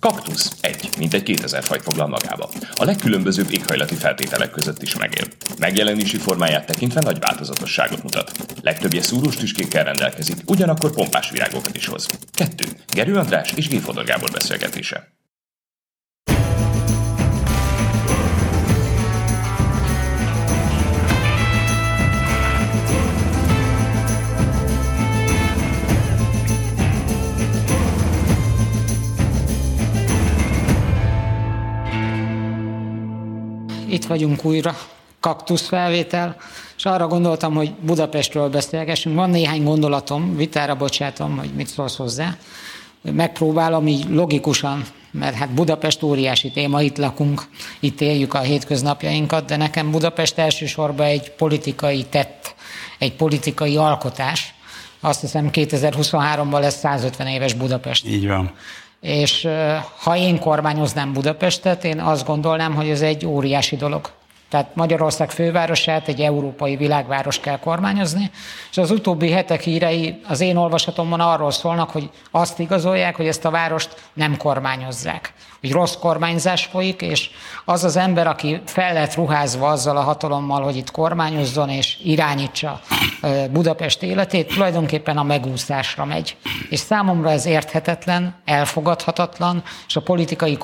Kaktusz egy, mint egy 2000 fajt foglal magába. A legkülönbözőbb éghajlati feltételek között is megél. Megjelenési formáját tekintve nagy változatosságot mutat. Legtöbbje szúrós tüskékkel rendelkezik, ugyanakkor pompás virágokat is hoz. Kettő. Gerő András és G. Gábor beszélgetése. Itt vagyunk újra, kaktuszfelvétel, és arra gondoltam, hogy Budapestről beszélgessünk. Van néhány gondolatom, vitára bocsátom, hogy mit szólsz hozzá. Megpróbálom így logikusan, mert hát Budapest óriási téma, itt lakunk, itt éljük a hétköznapjainkat, de nekem Budapest elsősorban egy politikai tett, egy politikai alkotás. Azt hiszem 2023-ban lesz 150 éves Budapest. Így van. És ha én kormányoznám Budapestet, én azt gondolnám, hogy ez egy óriási dolog. Tehát Magyarország fővárosát egy európai világváros kell kormányozni, és az utóbbi hetek hírei az én olvasatomban arról szólnak, hogy azt igazolják, hogy ezt a várost nem kormányozzák. Hogy rossz kormányzás folyik, és az az ember, aki fel lett ruházva azzal a hatalommal, hogy itt kormányozzon és irányítsa Budapest életét, tulajdonképpen a megúszásra megy. És számomra ez érthetetlen, elfogadhatatlan, és a politikai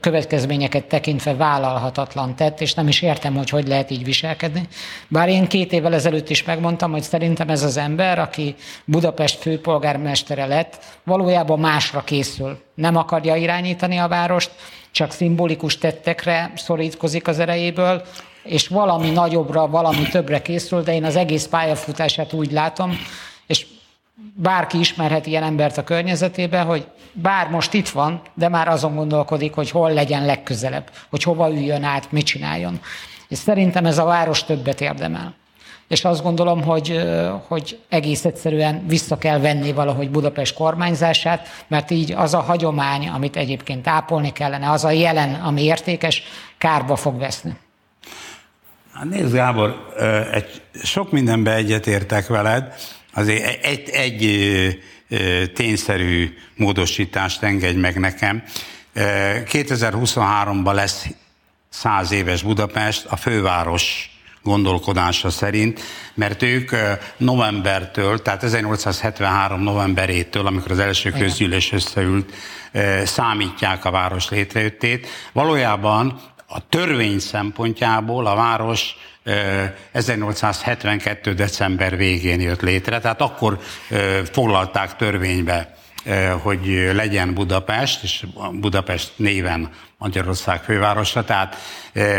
következményeket tekintve vállalhatatlan tett, és nem is ért értem, hogy hogy lehet így viselkedni. Bár én két évvel ezelőtt is megmondtam, hogy szerintem ez az ember, aki Budapest főpolgármestere lett, valójában másra készül. Nem akarja irányítani a várost, csak szimbolikus tettekre szorítkozik az erejéből, és valami nagyobbra, valami többre készül, de én az egész pályafutását úgy látom, és bárki ismerhet ilyen embert a környezetében, hogy bár most itt van, de már azon gondolkodik, hogy hol legyen legközelebb, hogy hova üljön át, mit csináljon. És szerintem ez a város többet érdemel. És azt gondolom, hogy, hogy egész egyszerűen vissza kell venni valahogy Budapest kormányzását, mert így az a hagyomány, amit egyébként ápolni kellene, az a jelen, ami értékes, kárba fog veszni. Hát nézd, Gábor, egy, sok mindenben egyetértek veled, azért egy, egy, egy tényszerű módosítást engedj meg nekem. 2023-ban lesz száz éves Budapest a főváros gondolkodása szerint, mert ők novembertől, tehát 1873 novemberétől, amikor az első közgyűlés összeült, számítják a város létrejöttét. Valójában a törvény szempontjából a város 1872. december végén jött létre, tehát akkor foglalták törvénybe hogy legyen Budapest, és Budapest néven Magyarország fővárosa. Tehát,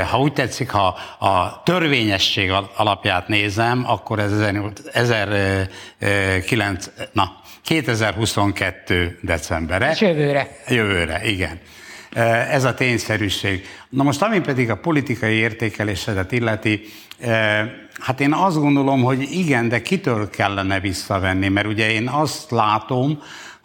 ha úgy tetszik, ha a törvényesség alapját nézem, akkor ez 1900, na, 2022 decembere. És jövőre. Jövőre, igen. Ez a tényszerűség. Na most, ami pedig a politikai értékelésedet illeti, hát én azt gondolom, hogy igen, de kitől kellene visszavenni, mert ugye én azt látom,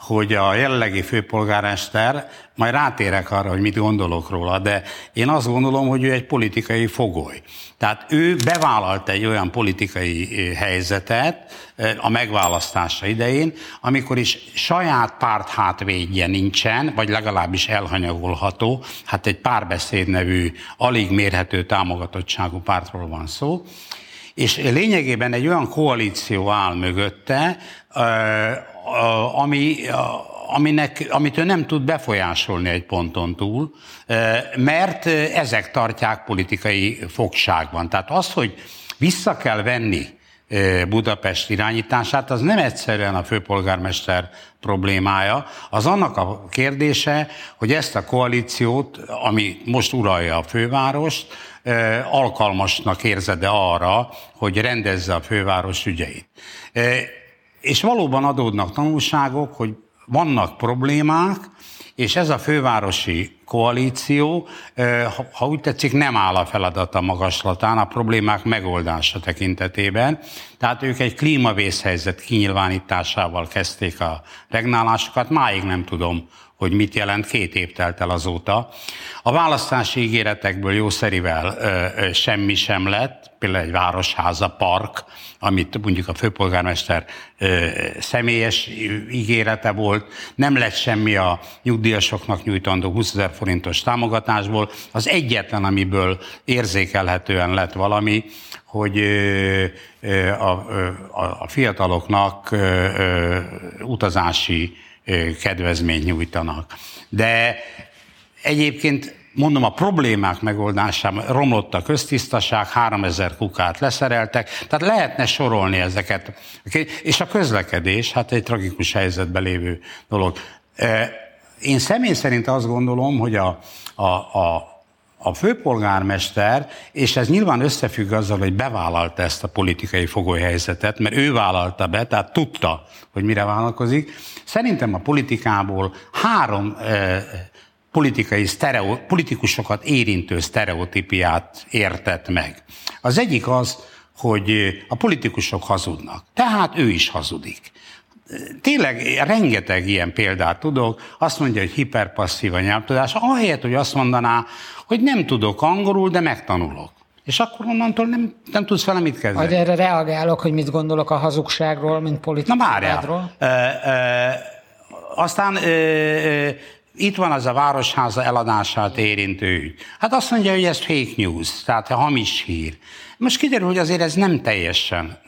hogy a jelenlegi főpolgármester, majd rátérek arra, hogy mit gondolok róla, de én azt gondolom, hogy ő egy politikai fogoly. Tehát ő bevállalt egy olyan politikai helyzetet a megválasztása idején, amikor is saját párt hátvédje nincsen, vagy legalábbis elhanyagolható, hát egy párbeszéd nevű, alig mérhető támogatottságú pártról van szó, és lényegében egy olyan koalíció áll mögötte, ami, aminek, amit ő nem tud befolyásolni egy ponton túl, mert ezek tartják politikai fogságban. Tehát az, hogy vissza kell venni Budapest irányítását, az nem egyszerűen a főpolgármester problémája, az annak a kérdése, hogy ezt a koalíciót, ami most uralja a fővárost, alkalmasnak érzede arra, hogy rendezze a főváros ügyeit. És valóban adódnak tanulságok, hogy vannak problémák, és ez a fővárosi koalíció, ha úgy tetszik, nem áll a feladata magaslatán a problémák megoldása tekintetében. Tehát ők egy klímavészhelyzet kinyilvánításával kezdték a regnálásokat. Máig nem tudom, hogy mit jelent, két év telt el azóta. A választási ígéretekből jószerivel ö, ö, semmi sem lett, például egy városháza park, amit mondjuk a főpolgármester ö, személyes ígérete volt, nem lett semmi a nyugdíjasoknak nyújtandó 20 ezer forintos támogatásból. Az egyetlen, amiből érzékelhetően lett valami, hogy a, a, a fiataloknak utazási kedvezményt nyújtanak. De egyébként mondom, a problémák megoldásában romlott a köztisztaság, 3000 kukát leszereltek, tehát lehetne sorolni ezeket. És a közlekedés, hát egy tragikus helyzetben lévő dolog. Én személy szerint azt gondolom, hogy a, a, a a főpolgármester, és ez nyilván összefügg azzal, hogy bevállalta ezt a politikai fogolyhelyzetet, mert ő vállalta be, tehát tudta, hogy mire vállalkozik. Szerintem a politikából három eh, politikai sztereo, politikusokat érintő sztereotípiát értett meg. Az egyik az, hogy a politikusok hazudnak. Tehát ő is hazudik. Tényleg rengeteg ilyen példát tudok, azt mondja, hogy hiperpasszív a nyelvtudás, ahelyett, hogy azt mondaná, hogy nem tudok angolul, de megtanulok. És akkor onnantól nem, nem tudsz vele mit kezdeni. Hogy erre reagálok, hogy mit gondolok a hazugságról, mint politikádról. Na várjál. aztán e, e, itt van az a városháza eladását érintő ügy. Hát azt mondja, hogy ez fake news, tehát a hamis hír. Most kiderül, hogy azért ez nem teljesen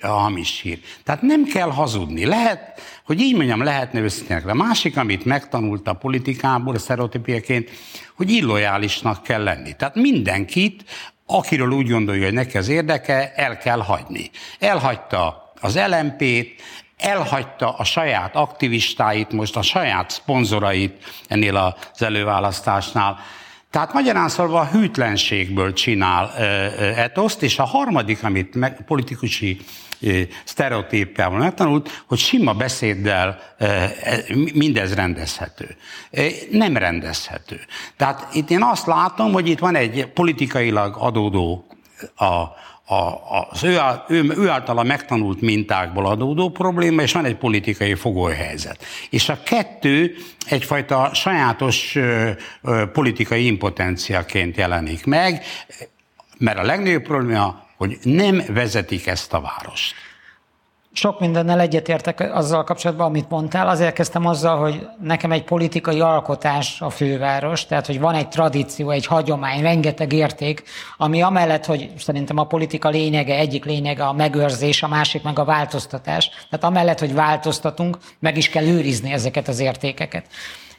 a hamis hír. Tehát nem kell hazudni. Lehet, hogy így mondjam, lehetne őszintének. A másik, amit megtanult a politikából, a sztereotípiaként, hogy illojálisnak kell lenni. Tehát mindenkit, akiről úgy gondolja, hogy neki az érdeke, el kell hagyni. Elhagyta az LMP-t, elhagyta a saját aktivistáit, most a saját szponzorait ennél az előválasztásnál. Tehát magyarán szólva a hűtlenségből csinál etoszt, és a harmadik, amit meg, politikusi sztereotípiával megtanult, hogy sima beszéddel e, mindez rendezhető. Nem rendezhető. Tehát itt én azt látom, hogy itt van egy politikailag adódó a, a, az ő, ő, ő általa megtanult mintákból adódó probléma, és van egy politikai fogolyhelyzet. És a kettő egyfajta sajátos ö, ö, politikai impotenciaként jelenik meg, mert a legnagyobb probléma, hogy nem vezetik ezt a várost. Sok mindennel egyetértek azzal kapcsolatban, amit mondtál. Azért kezdtem azzal, hogy nekem egy politikai alkotás a főváros, tehát hogy van egy tradíció, egy hagyomány, rengeteg érték, ami amellett, hogy szerintem a politika lényege, egyik lényege a megőrzés, a másik meg a változtatás. Tehát amellett, hogy változtatunk, meg is kell őrizni ezeket az értékeket.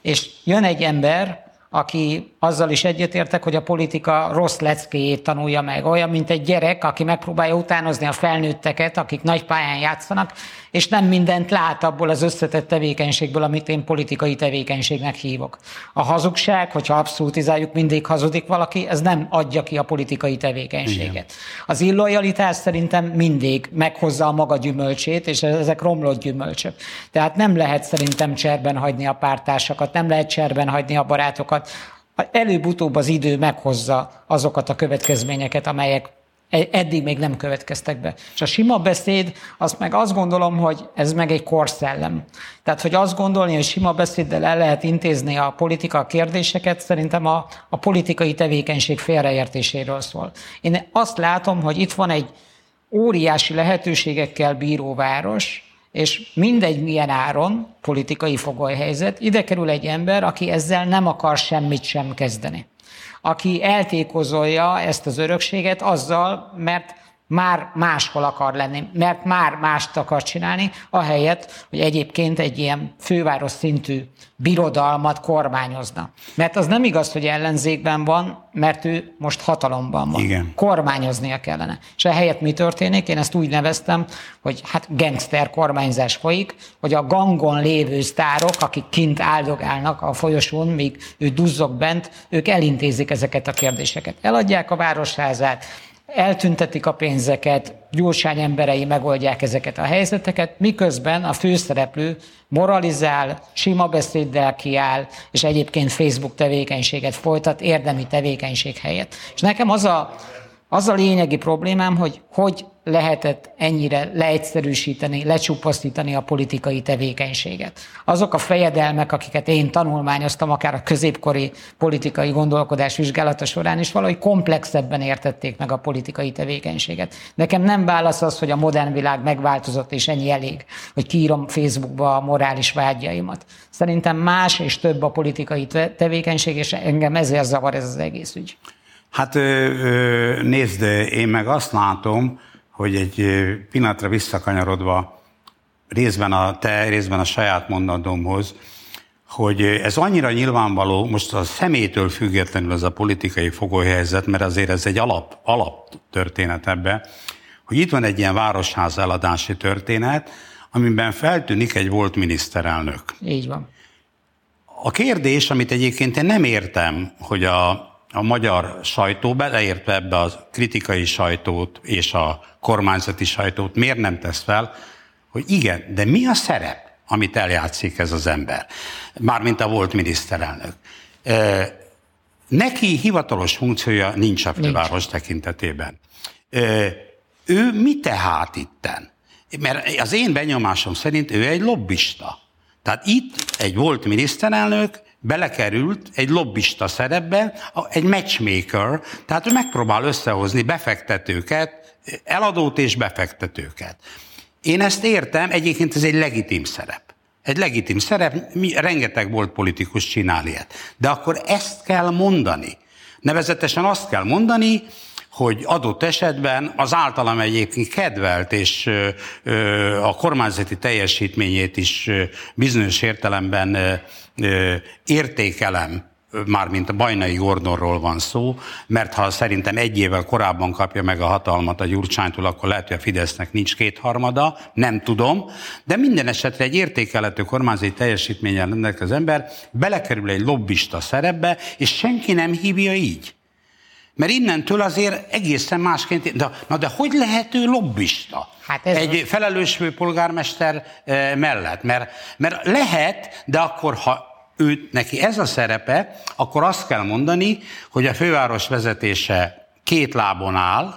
És jön egy ember, aki azzal is egyetértek, hogy a politika rossz leckéjét tanulja meg. Olyan, mint egy gyerek, aki megpróbálja utánozni a felnőtteket, akik nagy pályán játszanak, és nem mindent lát abból az összetett tevékenységből, amit én politikai tevékenységnek hívok. A hazugság, hogyha abszolútizáljuk, mindig hazudik valaki, ez nem adja ki a politikai tevékenységet. Igen. Az illojalitás szerintem mindig meghozza a maga gyümölcsét, és ezek romlott gyümölcsök. Tehát nem lehet szerintem cserben hagyni a pártársakat, nem lehet cserben hagyni a barátokat. Előbb-utóbb az idő meghozza azokat a következményeket, amelyek eddig még nem következtek be. És a sima beszéd, azt meg azt gondolom, hogy ez meg egy korszellem. Tehát, hogy azt gondolni, hogy sima beszéddel el lehet intézni a politika kérdéseket, szerintem a, a politikai tevékenység félreértéséről szól. Én azt látom, hogy itt van egy óriási lehetőségekkel bíró város, és mindegy milyen áron, politikai fogolyhelyzet, ide kerül egy ember, aki ezzel nem akar semmit sem kezdeni aki eltékozolja ezt az örökséget azzal, mert már máshol akar lenni, mert már mást akar csinálni, ahelyett, hogy egyébként egy ilyen főváros szintű birodalmat kormányozna. Mert az nem igaz, hogy ellenzékben van, mert ő most hatalomban van. Igen. Kormányoznia kellene. És ehelyett mi történik? Én ezt úgy neveztem, hogy hát gangster kormányzás folyik, hogy a gangon lévő sztárok, akik kint áldogálnak a folyosón, míg ő duzzog bent, ők elintézik ezeket a kérdéseket. Eladják a városházát, eltüntetik a pénzeket, Gyurcsány emberei megoldják ezeket a helyzeteket, miközben a főszereplő moralizál, sima beszéddel kiáll, és egyébként Facebook tevékenységet folytat, érdemi tevékenység helyett. És nekem az a Az a lényegi problémám, hogy hogy lehetett ennyire leegyszerűsíteni, lecsupasztítani a politikai tevékenységet. Azok a fejedelmek, akiket én tanulmányoztam, akár a középkori politikai gondolkodás vizsgálata során is, valahogy komplexebben értették meg a politikai tevékenységet. Nekem nem válasz az, hogy a modern világ megváltozott, és ennyi elég, hogy kiírom Facebookba a morális vágyaimat. Szerintem más és több a politikai tevékenység, és engem ezért zavar ez az egész ügy. Hát nézd, én meg azt látom, hogy egy pillanatra visszakanyarodva részben a te, részben a saját mondatomhoz, hogy ez annyira nyilvánvaló, most a szemétől függetlenül az a politikai fogolyhelyzet, mert azért ez egy alap, alap történet ebbe, hogy itt van egy ilyen városház eladási történet, amiben feltűnik egy volt miniszterelnök. Így van. A kérdés, amit egyébként én nem értem, hogy a a magyar sajtó, beleértve ebbe a kritikai sajtót és a kormányzati sajtót, miért nem tesz fel, hogy igen, de mi a szerep, amit eljátszik ez az ember? Mármint a volt miniszterelnök. Neki hivatalos funkciója nincs a főváros tekintetében. Ő mi tehát itten? Mert az én benyomásom szerint ő egy lobbista. Tehát itt egy volt miniszterelnök belekerült egy lobbista szerepbe, egy matchmaker, tehát ő megpróbál összehozni befektetőket, eladót és befektetőket. Én ezt értem, egyébként ez egy legitim szerep. Egy legitim szerep, mi, rengeteg volt politikus csinál ilyet. De akkor ezt kell mondani. Nevezetesen azt kell mondani, hogy adott esetben az általam egyébként kedvelt és a kormányzati teljesítményét is bizonyos értelemben értékelem, mármint a Bajnai Gordonról van szó, mert ha szerintem egy évvel korábban kapja meg a hatalmat a Gyurcsánytól, akkor lehet, hogy a Fidesznek nincs kétharmada, nem tudom, de minden esetre egy értékelhető kormányzati teljesítménnyel rendelkező ember belekerül egy lobbista szerepbe, és senki nem hívja így. Mert innentől azért egészen másként, de, na de hogy lehet ő lobbista? Hát ez egy az... felelős főpolgármester eh, mellett. Mert, mert lehet, de akkor ha ő, neki ez a szerepe, akkor azt kell mondani, hogy a főváros vezetése két lábon áll,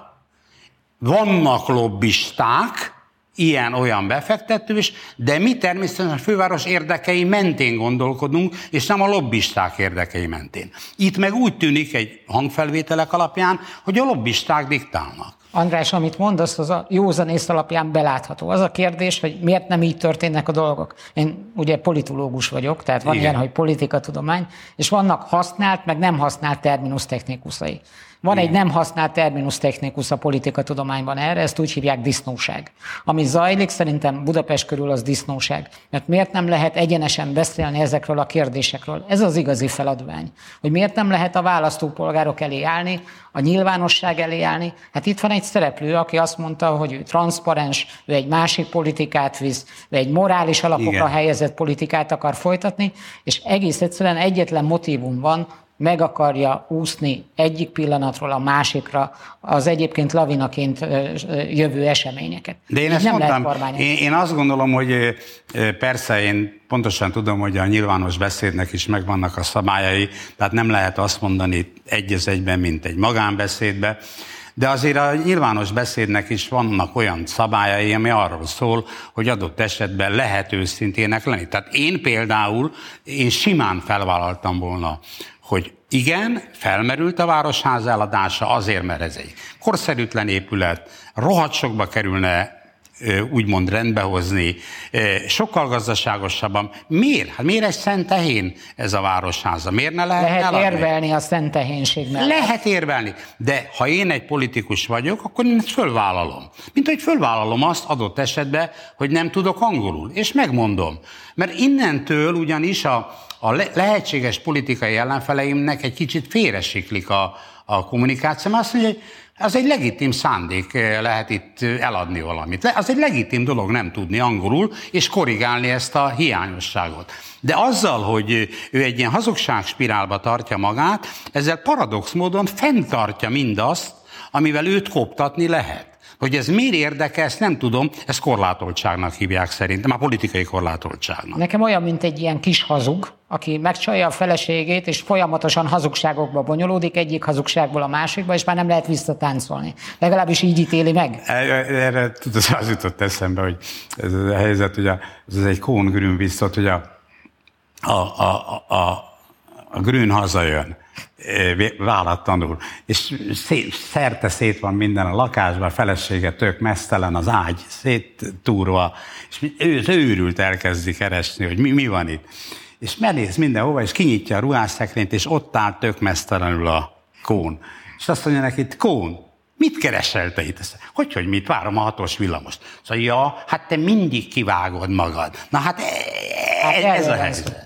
vannak lobbisták, ilyen-olyan befektető is, de mi természetesen a főváros érdekei mentén gondolkodunk, és nem a lobbisták érdekei mentén. Itt meg úgy tűnik egy hangfelvételek alapján, hogy a lobbisták diktálnak. András, amit mondasz, az a józanész alapján belátható. Az a kérdés, hogy miért nem így történnek a dolgok. Én ugye politológus vagyok, tehát van Igen. ilyen, hogy politikatudomány, és vannak használt, meg nem használt terminus technikusai. Van egy nem használt terminus technikus a politikatudományban erre, ezt úgy hívják disznóság. Ami zajlik, szerintem Budapest körül az disznóság. Mert miért nem lehet egyenesen beszélni ezekről a kérdésekről? Ez az igazi feladvány. Hogy miért nem lehet a választópolgárok elé állni, a nyilvánosság elé állni? Hát itt van egy szereplő, aki azt mondta, hogy ő transzparens, ő egy másik politikát visz, ő egy morális alapokra Igen. helyezett politikát akar folytatni, és egész egyszerűen egyetlen motivum van, meg akarja úszni egyik pillanatról a másikra az egyébként lavinaként jövő eseményeket. De én Így ezt nem mondtam, én, én azt gondolom, hogy persze én pontosan tudom, hogy a nyilvános beszédnek is megvannak a szabályai, tehát nem lehet azt mondani egy az egyben, mint egy magánbeszédbe, de azért a nyilvános beszédnek is vannak olyan szabályai, ami arról szól, hogy adott esetben lehet őszintének lenni. Tehát én például, én simán felvállaltam volna hogy igen, felmerült a városház eladása azért, mert ez egy korszerűtlen épület, rohadt sokba kerülne úgymond rendbehozni, sokkal gazdaságosabban. Miért? Hát miért egy szent tehén ez a városháza? Miért ne lehet Lehet eladni? érvelni a szent tehénség mellett. Lehet érvelni, de ha én egy politikus vagyok, akkor én fölvállalom. Mint hogy fölvállalom azt adott esetben, hogy nem tudok angolul, és megmondom. Mert innentől ugyanis a, a lehetséges politikai ellenfeleimnek egy kicsit félresiklik a, a kommunikáció, azt mondja, hogy az egy legitim szándék eh, lehet itt eh, eladni valamit. Az egy legitim dolog nem tudni angolul, és korrigálni ezt a hiányosságot. De azzal, hogy ő egy ilyen hazugságspirálba tartja magát, ezzel paradox módon fenntartja mindazt, amivel őt koptatni lehet. Hogy ez miért érdekes, ezt nem tudom, ezt korlátoltságnak hívják szerintem, a politikai korlátoltságnak. Nekem olyan, mint egy ilyen kis hazug, aki megcsalja a feleségét, és folyamatosan hazugságokba bonyolódik, egyik hazugságból a másikba, és már nem lehet visszatáncolni. Legalábbis így ítéli meg. E, e, erre tudod, az jutott eszembe, hogy ez a helyzet, hogy ez egy kón visszat, hogy a, a, a, a, a grün hazajön, vállattanul, és szét, szerte szét van minden a lakásban, a felesége tök mesztelen, az ágy széttúrva, és ő, az őrült elkezdi keresni, hogy mi, mi van itt. És menész mindenhova, és kinyitja a ruhásszekrényt, és ott áll tök mesztelenül a kón. És azt mondja neki, kón, mit keresel te itt? Hogy, hogy mit? Várom a hatos villamost. Szóval, ja, hát te mindig kivágod magad. Na hát, e- hát ez, ez a helyzet.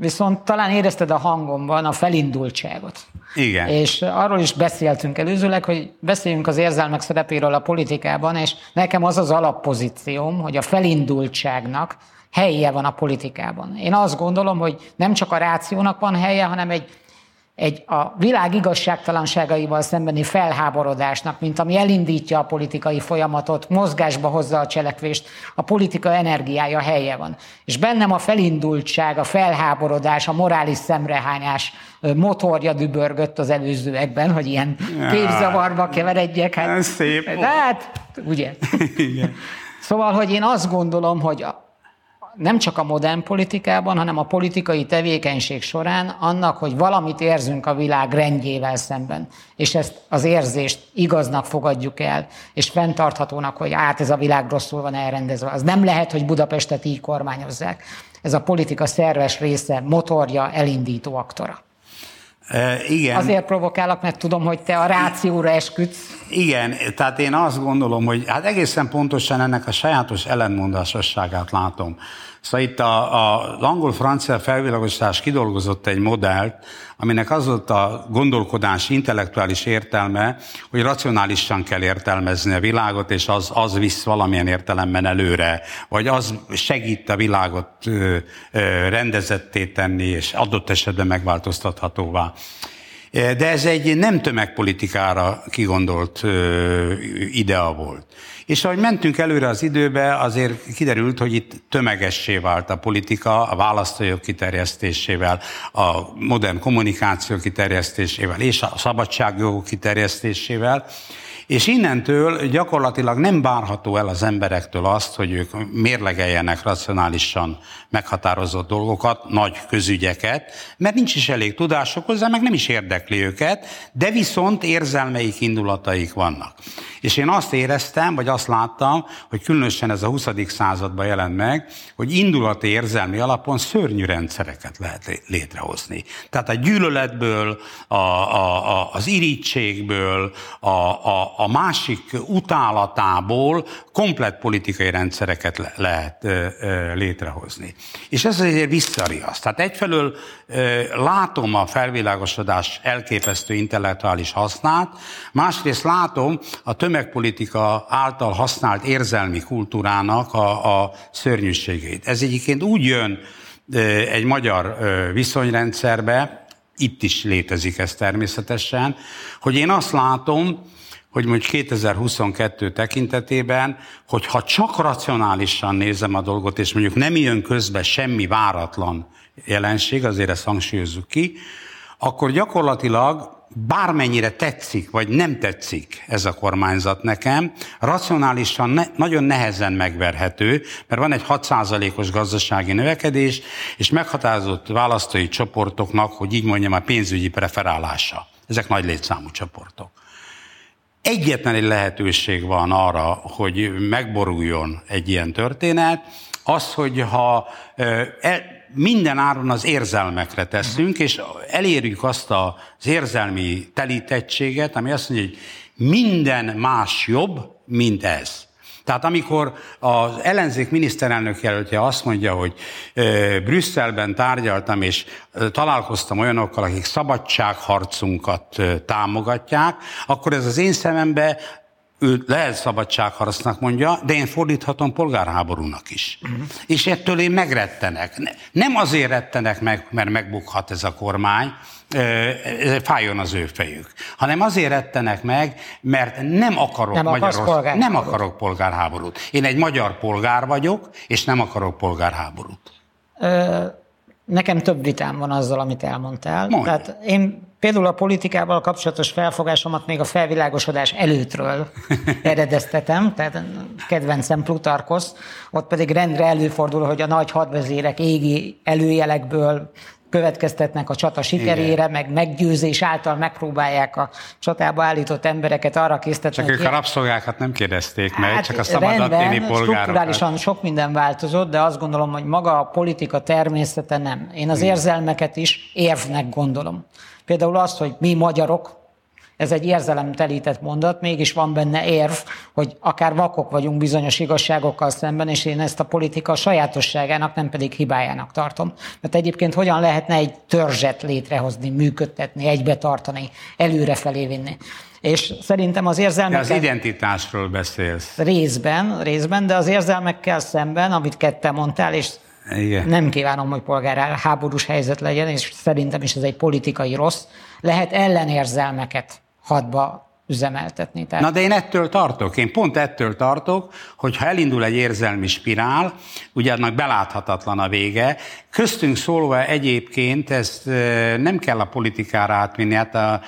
Viszont talán érezted a hangomban a felindultságot. Igen. És arról is beszéltünk előzőleg, hogy beszéljünk az érzelmek szerepéről a politikában, és nekem az az alappozícióm, hogy a felindultságnak helye van a politikában. Én azt gondolom, hogy nem csak a rációnak van helye, hanem egy egy a világ igazságtalanságaival szembeni felháborodásnak, mint ami elindítja a politikai folyamatot, mozgásba hozza a cselekvést, a politika energiája helye van. És bennem a felindultság, a felháborodás, a morális szemrehányás motorja dübörgött az előzőekben, hogy ilyen képzavarba keveredjek. Hát, szép. De hát, ugye? Igen. Szóval, hogy én azt gondolom, hogy nem csak a modern politikában, hanem a politikai tevékenység során annak, hogy valamit érzünk a világ rendjével szemben, és ezt az érzést igaznak fogadjuk el, és fenntarthatónak, hogy át ez a világ rosszul van elrendezve. Az nem lehet, hogy Budapestet így kormányozzák. Ez a politika szerves része, motorja, elindító aktora. Igen. Azért provokálok, mert tudom, hogy te a rációra esküdsz. Igen, tehát én azt gondolom, hogy hát egészen pontosan ennek a sajátos ellentmondásosságát látom. Szóval itt a, a angol-francia felvilágosítás kidolgozott egy modellt, aminek az volt a gondolkodás intellektuális értelme, hogy racionálisan kell értelmezni a világot, és az, az visz valamilyen értelemben előre, vagy az segít a világot ö, rendezetté tenni, és adott esetben megváltoztathatóvá. De ez egy nem tömegpolitikára kigondolt idea volt. És ahogy mentünk előre az időbe, azért kiderült, hogy itt tömegessé vált a politika, a választójog kiterjesztésével, a modern kommunikáció kiterjesztésével és a szabadságjogok kiterjesztésével, és innentől gyakorlatilag nem várható el az emberektől azt, hogy ők mérlegeljenek racionálisan meghatározott dolgokat, nagy közügyeket, mert nincs is elég tudások hozzá, meg nem is érdekli őket, de viszont érzelmeik, indulataik vannak. És én azt éreztem, vagy azt láttam, hogy különösen ez a 20. században jelent meg, hogy indulati érzelmi alapon szörnyű rendszereket lehet létrehozni. Tehát a gyűlöletből, a, a, a, az irítségből, a, a, a másik utálatából komplet politikai rendszereket le, lehet ö, ö, létrehozni. És ez azért visszariaszt. Tehát egyfelől ö, látom a felvilágosodás elképesztő intellektuális hasznát, másrészt látom a tömegpolitika által használt érzelmi kultúrának a, a szörnyűségét. Ez egyébként úgy jön egy magyar viszonyrendszerbe, itt is létezik ez természetesen, hogy én azt látom, hogy mondjuk 2022 tekintetében, hogy ha csak racionálisan nézem a dolgot, és mondjuk nem jön közbe semmi váratlan jelenség, azért ezt hangsúlyozzuk ki, akkor gyakorlatilag bármennyire tetszik, vagy nem tetszik ez a kormányzat nekem, racionálisan ne, nagyon nehezen megverhető, mert van egy 6%-os gazdasági növekedés, és meghatározott választói csoportoknak, hogy így mondjam, a pénzügyi preferálása. Ezek nagy létszámú csoportok. Egyetlen egy lehetőség van arra, hogy megboruljon egy ilyen történet, az, hogy ha el, minden áron az érzelmekre teszünk, és elérjük azt az érzelmi telítettséget, ami azt mondja, hogy minden más jobb, mint ez. Tehát amikor az ellenzék miniszterelnök jelöltje azt mondja, hogy Brüsszelben tárgyaltam, és találkoztam olyanokkal, akik szabadságharcunkat támogatják, akkor ez az én szemembe ő lehet szabadságharcnak mondja, de én fordíthatom polgárháborúnak is. Uh-huh. És ettől én megrettenek. Nem azért rettenek meg, mert megbukhat ez a kormány, fájjon az ő fejük, hanem azért rettenek meg, mert nem akarok nem, Magyarország, nem akarok polgárháborút. Én egy magyar polgár vagyok, és nem akarok polgárháborút. Ö, nekem több vitám van azzal, amit elmondtál. Mondj. Tehát én Például a politikával kapcsolatos felfogásomat még a felvilágosodás előttről eredeztetem, tehát kedvencem Plutarkosz, ott pedig rendre előfordul, hogy a nagy hadvezérek égi előjelekből következtetnek a csata sikerére, Igen. meg meggyőzés által megpróbálják a csatába állított embereket arra késztetni. Csak ők a rabszolgákat nem kérdezték meg, hát csak a szabadatténi polgárokat. strukturálisan sok minden változott, de azt gondolom, hogy maga a politika természete nem. Én az Igen. érzelmeket is érvnek gondolom. Például azt, hogy mi magyarok, ez egy érzelemtelített mondat, mégis van benne érv, hogy akár vakok vagyunk bizonyos igazságokkal szemben, és én ezt a politika sajátosságának, nem pedig hibájának tartom. Mert egyébként hogyan lehetne egy törzset létrehozni, működtetni, egybe tartani, előrefelé vinni. És szerintem az érzelmekkel... De az identitásról beszélsz. Részben, részben, de az érzelmekkel szemben, amit kette mondtál, és igen. Nem kívánom, hogy polgárháborús helyzet legyen, és szerintem is ez egy politikai rossz. Lehet ellenérzelmeket hadba üzemeltetni. Tehát... Na de én ettől tartok, én pont ettől tartok, hogy ha elindul egy érzelmi spirál, ugye annak beláthatatlan a vége, köztünk szólva egyébként ezt nem kell a politikára átvinni, hát a,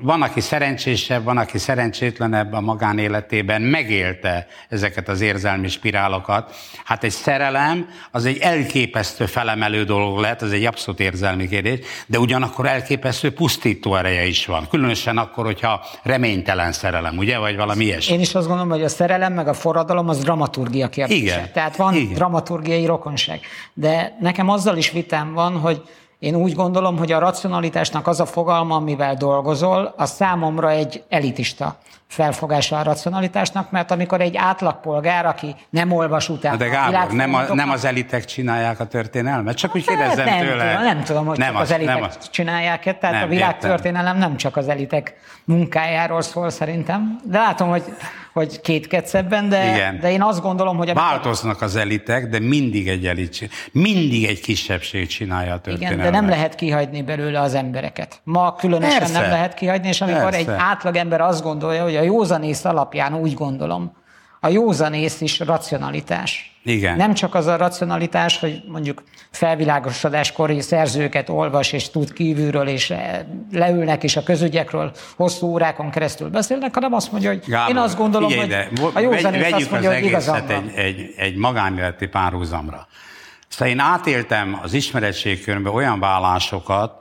van, aki szerencsésebb, van, aki szerencsétlenebb a magánéletében, megélte ezeket az érzelmi spirálokat. Hát egy szerelem az egy elképesztő felemelő dolog lehet, ez egy abszolút érzelmi kérdés, de ugyanakkor elképesztő pusztító ereje is van. Különösen akkor, hogyha reménytelen szerelem, ugye, vagy valami ilyesmi. Én is azt gondolom, hogy a szerelem meg a forradalom az dramaturgia kérdése. Igen. Tehát van Igen. dramaturgiai rokonság. De nekem azzal is vitám van, hogy én úgy gondolom, hogy a racionalitásnak az a fogalma, amivel dolgozol, az számomra egy elitista felfogása a racionalitásnak, mert amikor egy átlagpolgár, aki nem olvas utána... De Gábor, nem, a, nem az elitek csinálják a történelmet? Csak úgy kérdezzem nem tőle. Tudom, nem tudom, hogy nem csak az, az elitek nem az. csinálják tehát nem, a világtörténelem nem csak az elitek munkájáról szól szerintem, de látom, hogy, hogy kétkedsz ebben, de, Igen. de én azt gondolom, hogy... Változnak az elitek, de mindig egy elit, mindig egy kisebbség csinálja a történelmet. Igen, de nem lehet kihagyni belőle az embereket. Ma különösen Persze. nem lehet kihagyni, és amikor Persze. egy átlagember azt gondolja, hogy a józanész alapján úgy gondolom, a józanész is racionalitás. Igen. Nem csak az a racionalitás, hogy mondjuk felvilágosodáskori szerzőket olvas és tud kívülről, és eh, leülnek és a közügyekről hosszú órákon keresztül beszélnek, hanem azt mondja, hogy Gábor, én azt gondolom, hogy a józanész azt mondja, az hogy igazam egy, egy, egy magánéleti párhuzamra. Szóval én átéltem az ismeretségkörben olyan vállásokat,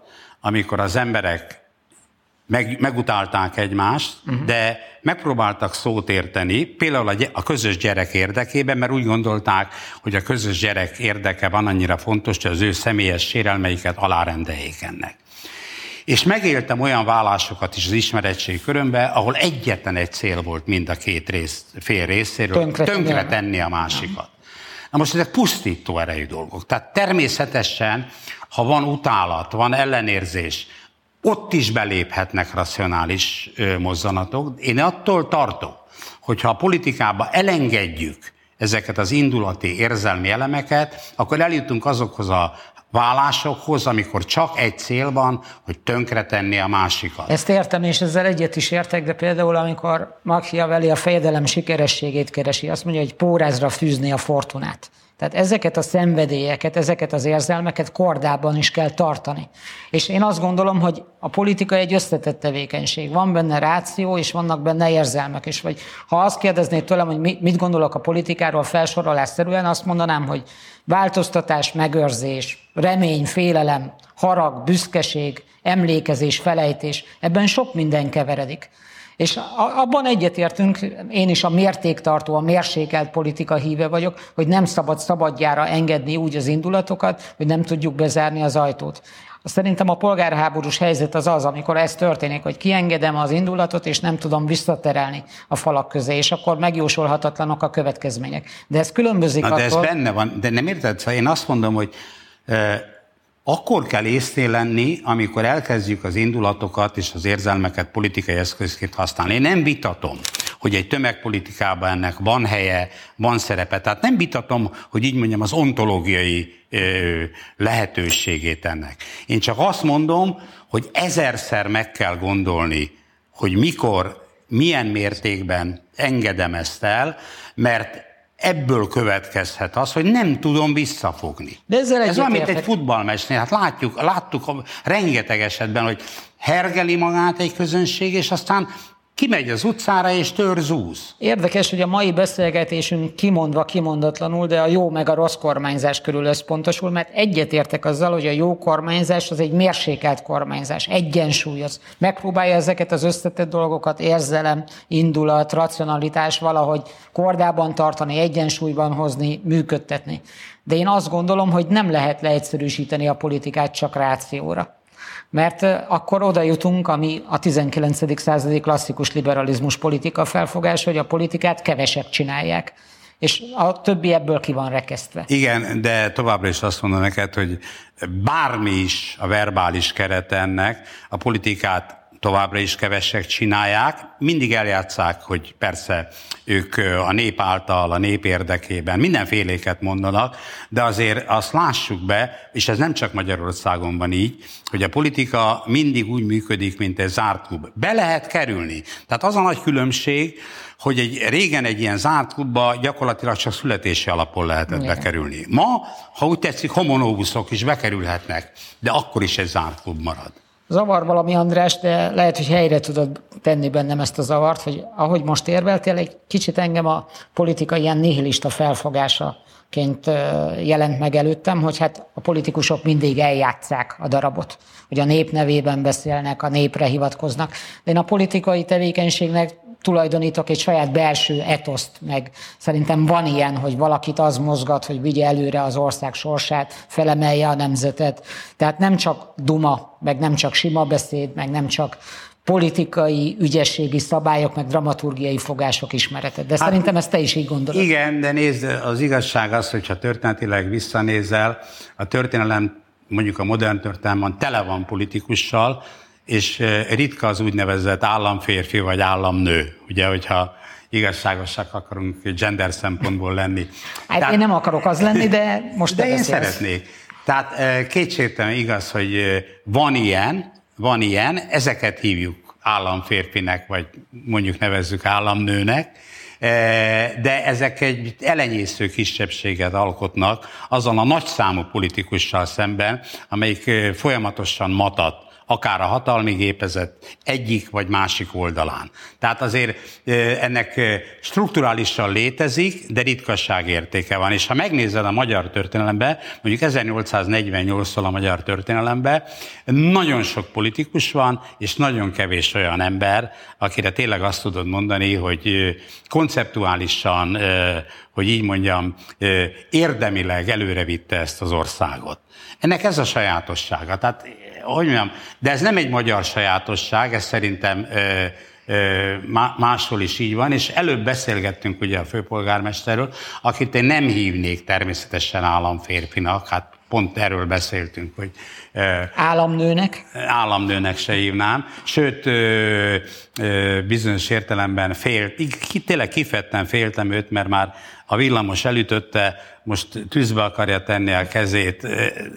amikor az emberek meg, megutálták egymást, uh-huh. de megpróbáltak szót érteni, például a, a közös gyerek érdekében, mert úgy gondolták, hogy a közös gyerek érdeke van annyira fontos, hogy az ő személyes sérelmeiket alárendeljék ennek. És megéltem olyan vállásokat is az ismerettség körömben, ahol egyetlen egy cél volt mind a két rész, fél részéről, tönkre, tönkre tenni a másikat. Na most ezek pusztító erejű dolgok. Tehát természetesen, ha van utálat, van ellenérzés, ott is beléphetnek racionális mozzanatok. Én attól tartok, hogyha a politikába elengedjük ezeket az indulati érzelmi elemeket, akkor eljutunk azokhoz a vállásokhoz, amikor csak egy cél van, hogy tönkretenni a másikat. Ezt értem, és ezzel egyet is értek, de például amikor Machiavelli a fejedelem sikerességét keresi, azt mondja, hogy pórázra fűzni a fortunát. Tehát ezeket a szenvedélyeket, ezeket az érzelmeket kordában is kell tartani. És én azt gondolom, hogy a politika egy összetett tevékenység. Van benne ráció, és vannak benne érzelmek is. Vagy ha azt kérdeznéd tőlem, hogy mit gondolok a politikáról felsorolásszerűen, azt mondanám, hogy változtatás, megőrzés, remény, félelem, harag, büszkeség, emlékezés, felejtés, ebben sok minden keveredik. És abban egyetértünk, én is a mértéktartó, a mérsékelt politika híve vagyok, hogy nem szabad szabadjára engedni úgy az indulatokat, hogy nem tudjuk bezárni az ajtót. Szerintem a polgárháborús helyzet az az, amikor ez történik, hogy kiengedem az indulatot, és nem tudom visszaterelni a falak közé, és akkor megjósolhatatlanok a következmények. De ez különbözik Na, de attól... ez benne van, de nem érted? Szóval én azt mondom, hogy akkor kell észnél lenni, amikor elkezdjük az indulatokat és az érzelmeket politikai eszközként használni. Én nem vitatom, hogy egy tömegpolitikában ennek van helye, van szerepe. Tehát nem vitatom, hogy így mondjam, az ontológiai ö, lehetőségét ennek. Én csak azt mondom, hogy ezerszer meg kell gondolni, hogy mikor, milyen mértékben engedem ezt el, mert ebből következhet az, hogy nem tudom visszafogni. De ezzel Ez olyan, mint egy futballmesnél. Hát látjuk, láttuk rengeteg esetben, hogy hergeli magát egy közönség, és aztán kimegy az utcára és törzúz. Érdekes, hogy a mai beszélgetésünk kimondva kimondatlanul, de a jó meg a rossz kormányzás körül összpontosul, mert egyetértek azzal, hogy a jó kormányzás az egy mérsékelt kormányzás, egyensúlyoz. Megpróbálja ezeket az összetett dolgokat, érzelem, indulat, racionalitás valahogy kordában tartani, egyensúlyban hozni, működtetni. De én azt gondolom, hogy nem lehet leegyszerűsíteni a politikát csak rációra. Mert akkor oda jutunk, ami a 19. századi klasszikus liberalizmus politika felfogás, hogy a politikát kevesebb csinálják és a többi ebből ki van rekesztve. Igen, de továbbra is azt mondom neked, hogy bármi is a verbális keret ennek, a politikát továbbra is kevesek csinálják, mindig eljátszák, hogy persze ők a nép által, a nép érdekében mindenféléket mondanak, de azért azt lássuk be, és ez nem csak Magyarországon van így, hogy a politika mindig úgy működik, mint egy zárt klub. Be lehet kerülni. Tehát az a nagy különbség, hogy egy, régen egy ilyen zárt klubba gyakorlatilag csak születési alapon lehetett Igen. bekerülni. Ma, ha úgy tetszik, homonóbuszok is bekerülhetnek, de akkor is egy zárt klub marad zavar valami András, de lehet, hogy helyre tudod tenni bennem ezt a zavart, hogy ahogy most érveltél, egy kicsit engem a politika ilyen nihilista felfogásaként jelent meg előttem, hogy hát a politikusok mindig eljátszák a darabot, hogy a nép nevében beszélnek, a népre hivatkoznak, de én a politikai tevékenységnek tulajdonítok egy saját belső etoszt, meg szerintem van ilyen, hogy valakit az mozgat, hogy vigye előre az ország sorsát, felemelje a nemzetet. Tehát nem csak duma, meg nem csak sima beszéd, meg nem csak politikai, ügyességi szabályok, meg dramaturgiai fogások ismerete. De hát, szerintem ezt te is így gondolod. Igen, de nézd, az igazság az, hogyha történetileg visszanézel, a történelem mondjuk a modern történelemben tele van politikussal, és ritka az úgynevezett államférfi vagy államnő, ugye, hogyha igazságosak akarunk gender szempontból lenni. Hát Tehát, én nem akarok az lenni, de most De én szeretnék. Tehát kétségtelen igaz, hogy van ilyen, van ilyen, ezeket hívjuk államférfinek, vagy mondjuk nevezzük államnőnek, de ezek egy elenyésző kisebbséget alkotnak azon a nagyszámú politikussal szemben, amelyik folyamatosan matat akár a hatalmi gépezet egyik vagy másik oldalán. Tehát azért ennek strukturálisan létezik, de ritkasság értéke van. És ha megnézed a magyar történelembe, mondjuk 1848-tól a magyar történelembe, nagyon sok politikus van, és nagyon kevés olyan ember, akire tényleg azt tudod mondani, hogy konceptuálisan, hogy így mondjam, érdemileg előrevitte ezt az országot. Ennek ez a sajátossága. Tehát hogy mondjam, de ez nem egy magyar sajátosság, ez szerintem ö, ö, máshol is így van, és előbb beszélgettünk ugye a főpolgármesterről, akit én nem hívnék természetesen államférfinak, hát pont erről beszéltünk, hogy... Államnőnek? Államnőnek se hívnám. Sőt, bizonyos értelemben félt, tényleg kifejezetten féltem őt, mert már a villamos elütötte, most tűzbe akarja tenni a kezét,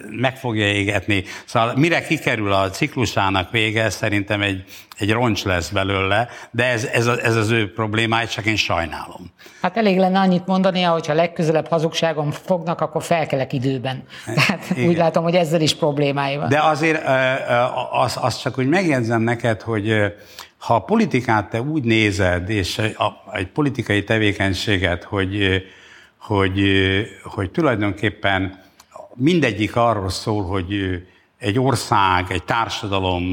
meg fogja égetni. Szóval mire kikerül a ciklusának vége, szerintem egy, egy roncs lesz belőle, de ez, ez, a, ez az ő problémája, csak én sajnálom. Hát elég lenne annyit mondani, hogyha legközelebb hazugságon fognak, akkor felkelek időben. Tehát Igen. úgy látom, hogy ezzel is problémája van. De azért azt az csak úgy megjegyzem neked, hogy ha a politikát te úgy nézed, és egy politikai tevékenységet, hogy, hogy, hogy tulajdonképpen mindegyik arról szól, hogy egy ország, egy társadalom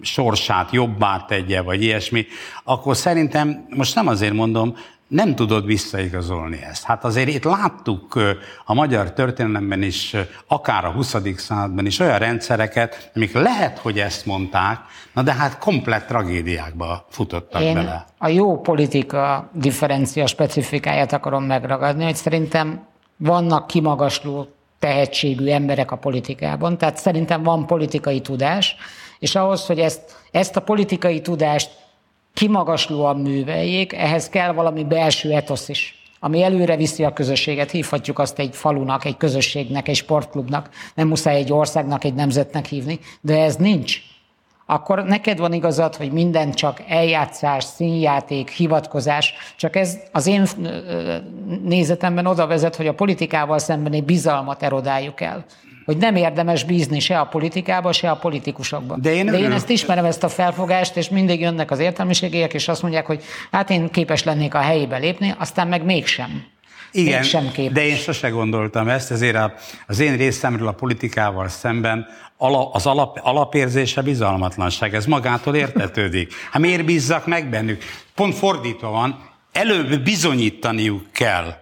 sorsát jobbá tegye, vagy ilyesmi, akkor szerintem, most nem azért mondom, nem tudod visszaigazolni ezt. Hát azért itt láttuk a magyar történelemben is, akár a 20. században is olyan rendszereket, amik lehet, hogy ezt mondták, na de hát komplett tragédiákba futottak Én bele. a jó politika differencia specifikáját akarom megragadni, hogy szerintem vannak kimagasló tehetségű emberek a politikában, tehát szerintem van politikai tudás, és ahhoz, hogy ezt, ezt a politikai tudást kimagaslóan műveljék, ehhez kell valami belső etosz is ami előre viszi a közösséget, hívhatjuk azt egy falunak, egy közösségnek, egy sportklubnak, nem muszáj egy országnak, egy nemzetnek hívni, de ez nincs. Akkor neked van igazad, hogy minden csak eljátszás, színjáték, hivatkozás, csak ez az én nézetemben oda vezet, hogy a politikával szembeni bizalmat erodáljuk el hogy nem érdemes bízni se a politikába, se a politikusokba. De én, De én ezt ismerem, ezt a felfogást, és mindig jönnek az értelmiségiek, és azt mondják, hogy hát én képes lennék a helyébe lépni, aztán meg mégsem. Igen, mégsem képes. de én sose gondoltam ezt, ezért az én részemről a politikával szemben az alap, alapérzése bizalmatlanság, ez magától értetődik. Hát miért bízzak meg bennük? Pont fordítva van, előbb bizonyítaniuk kell,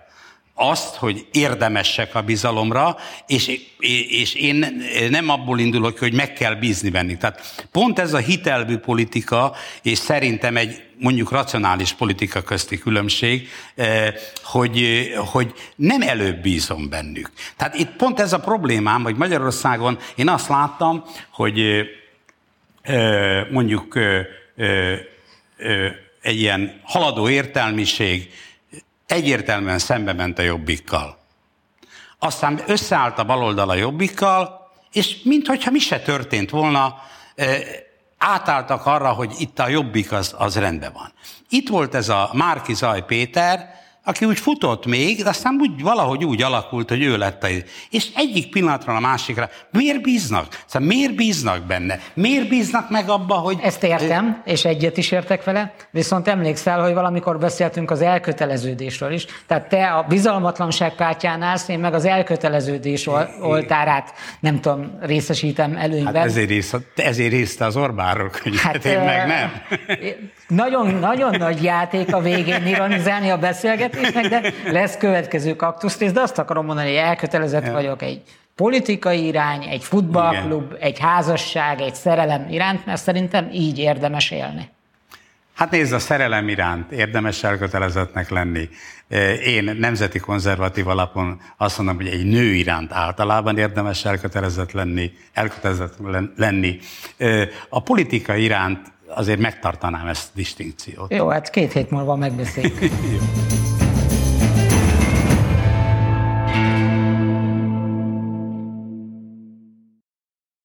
azt, hogy érdemesek a bizalomra, és, és én nem abból indulok, hogy meg kell bízni bennük. Tehát pont ez a hitelbű politika, és szerintem egy mondjuk racionális politika közti különbség, eh, hogy, hogy nem előbb bízom bennük. Tehát itt pont ez a problémám, hogy Magyarországon én azt láttam, hogy eh, mondjuk eh, egy ilyen haladó értelmiség egyértelműen szembe ment a jobbikkal. Aztán összeállt a baloldal a jobbikkal, és minthogyha mi se történt volna, átálltak arra, hogy itt a jobbik az, az rendben van. Itt volt ez a Márki Zaj Péter, aki úgy futott még, de aztán úgy, valahogy úgy alakult, hogy ő lett a... És egyik pillanatra a másikra, miért bíznak? Szóval miért bíznak benne? Miért bíznak meg abba, hogy... Ezt értem, és egyet is értek vele, viszont emlékszel, hogy valamikor beszéltünk az elköteleződésről is. Tehát te a bizalmatlanság pártján állsz, én meg az elköteleződés oltárát, nem tudom, részesítem előnyben. Hát ezért, rész, ezért részte az Orbánról, hogy hát, én meg nem. Nagyon, nagyon nagy játék a végén ironizálni a beszélgetésnek, de lesz következő kaktusztész, de azt akarom mondani, hogy elkötelezett ja. vagyok egy politikai irány, egy futballklub, Igen. egy házasság, egy szerelem iránt, mert szerintem így érdemes élni. Hát nézd, a szerelem iránt érdemes elkötelezettnek lenni. Én nemzeti konzervatív alapon azt mondom, hogy egy nő iránt általában érdemes elkötelezett lenni, elkötelezett lenni. A politika iránt azért megtartanám ezt a distinkciót. Jó, hát két hét múlva megbeszéljük.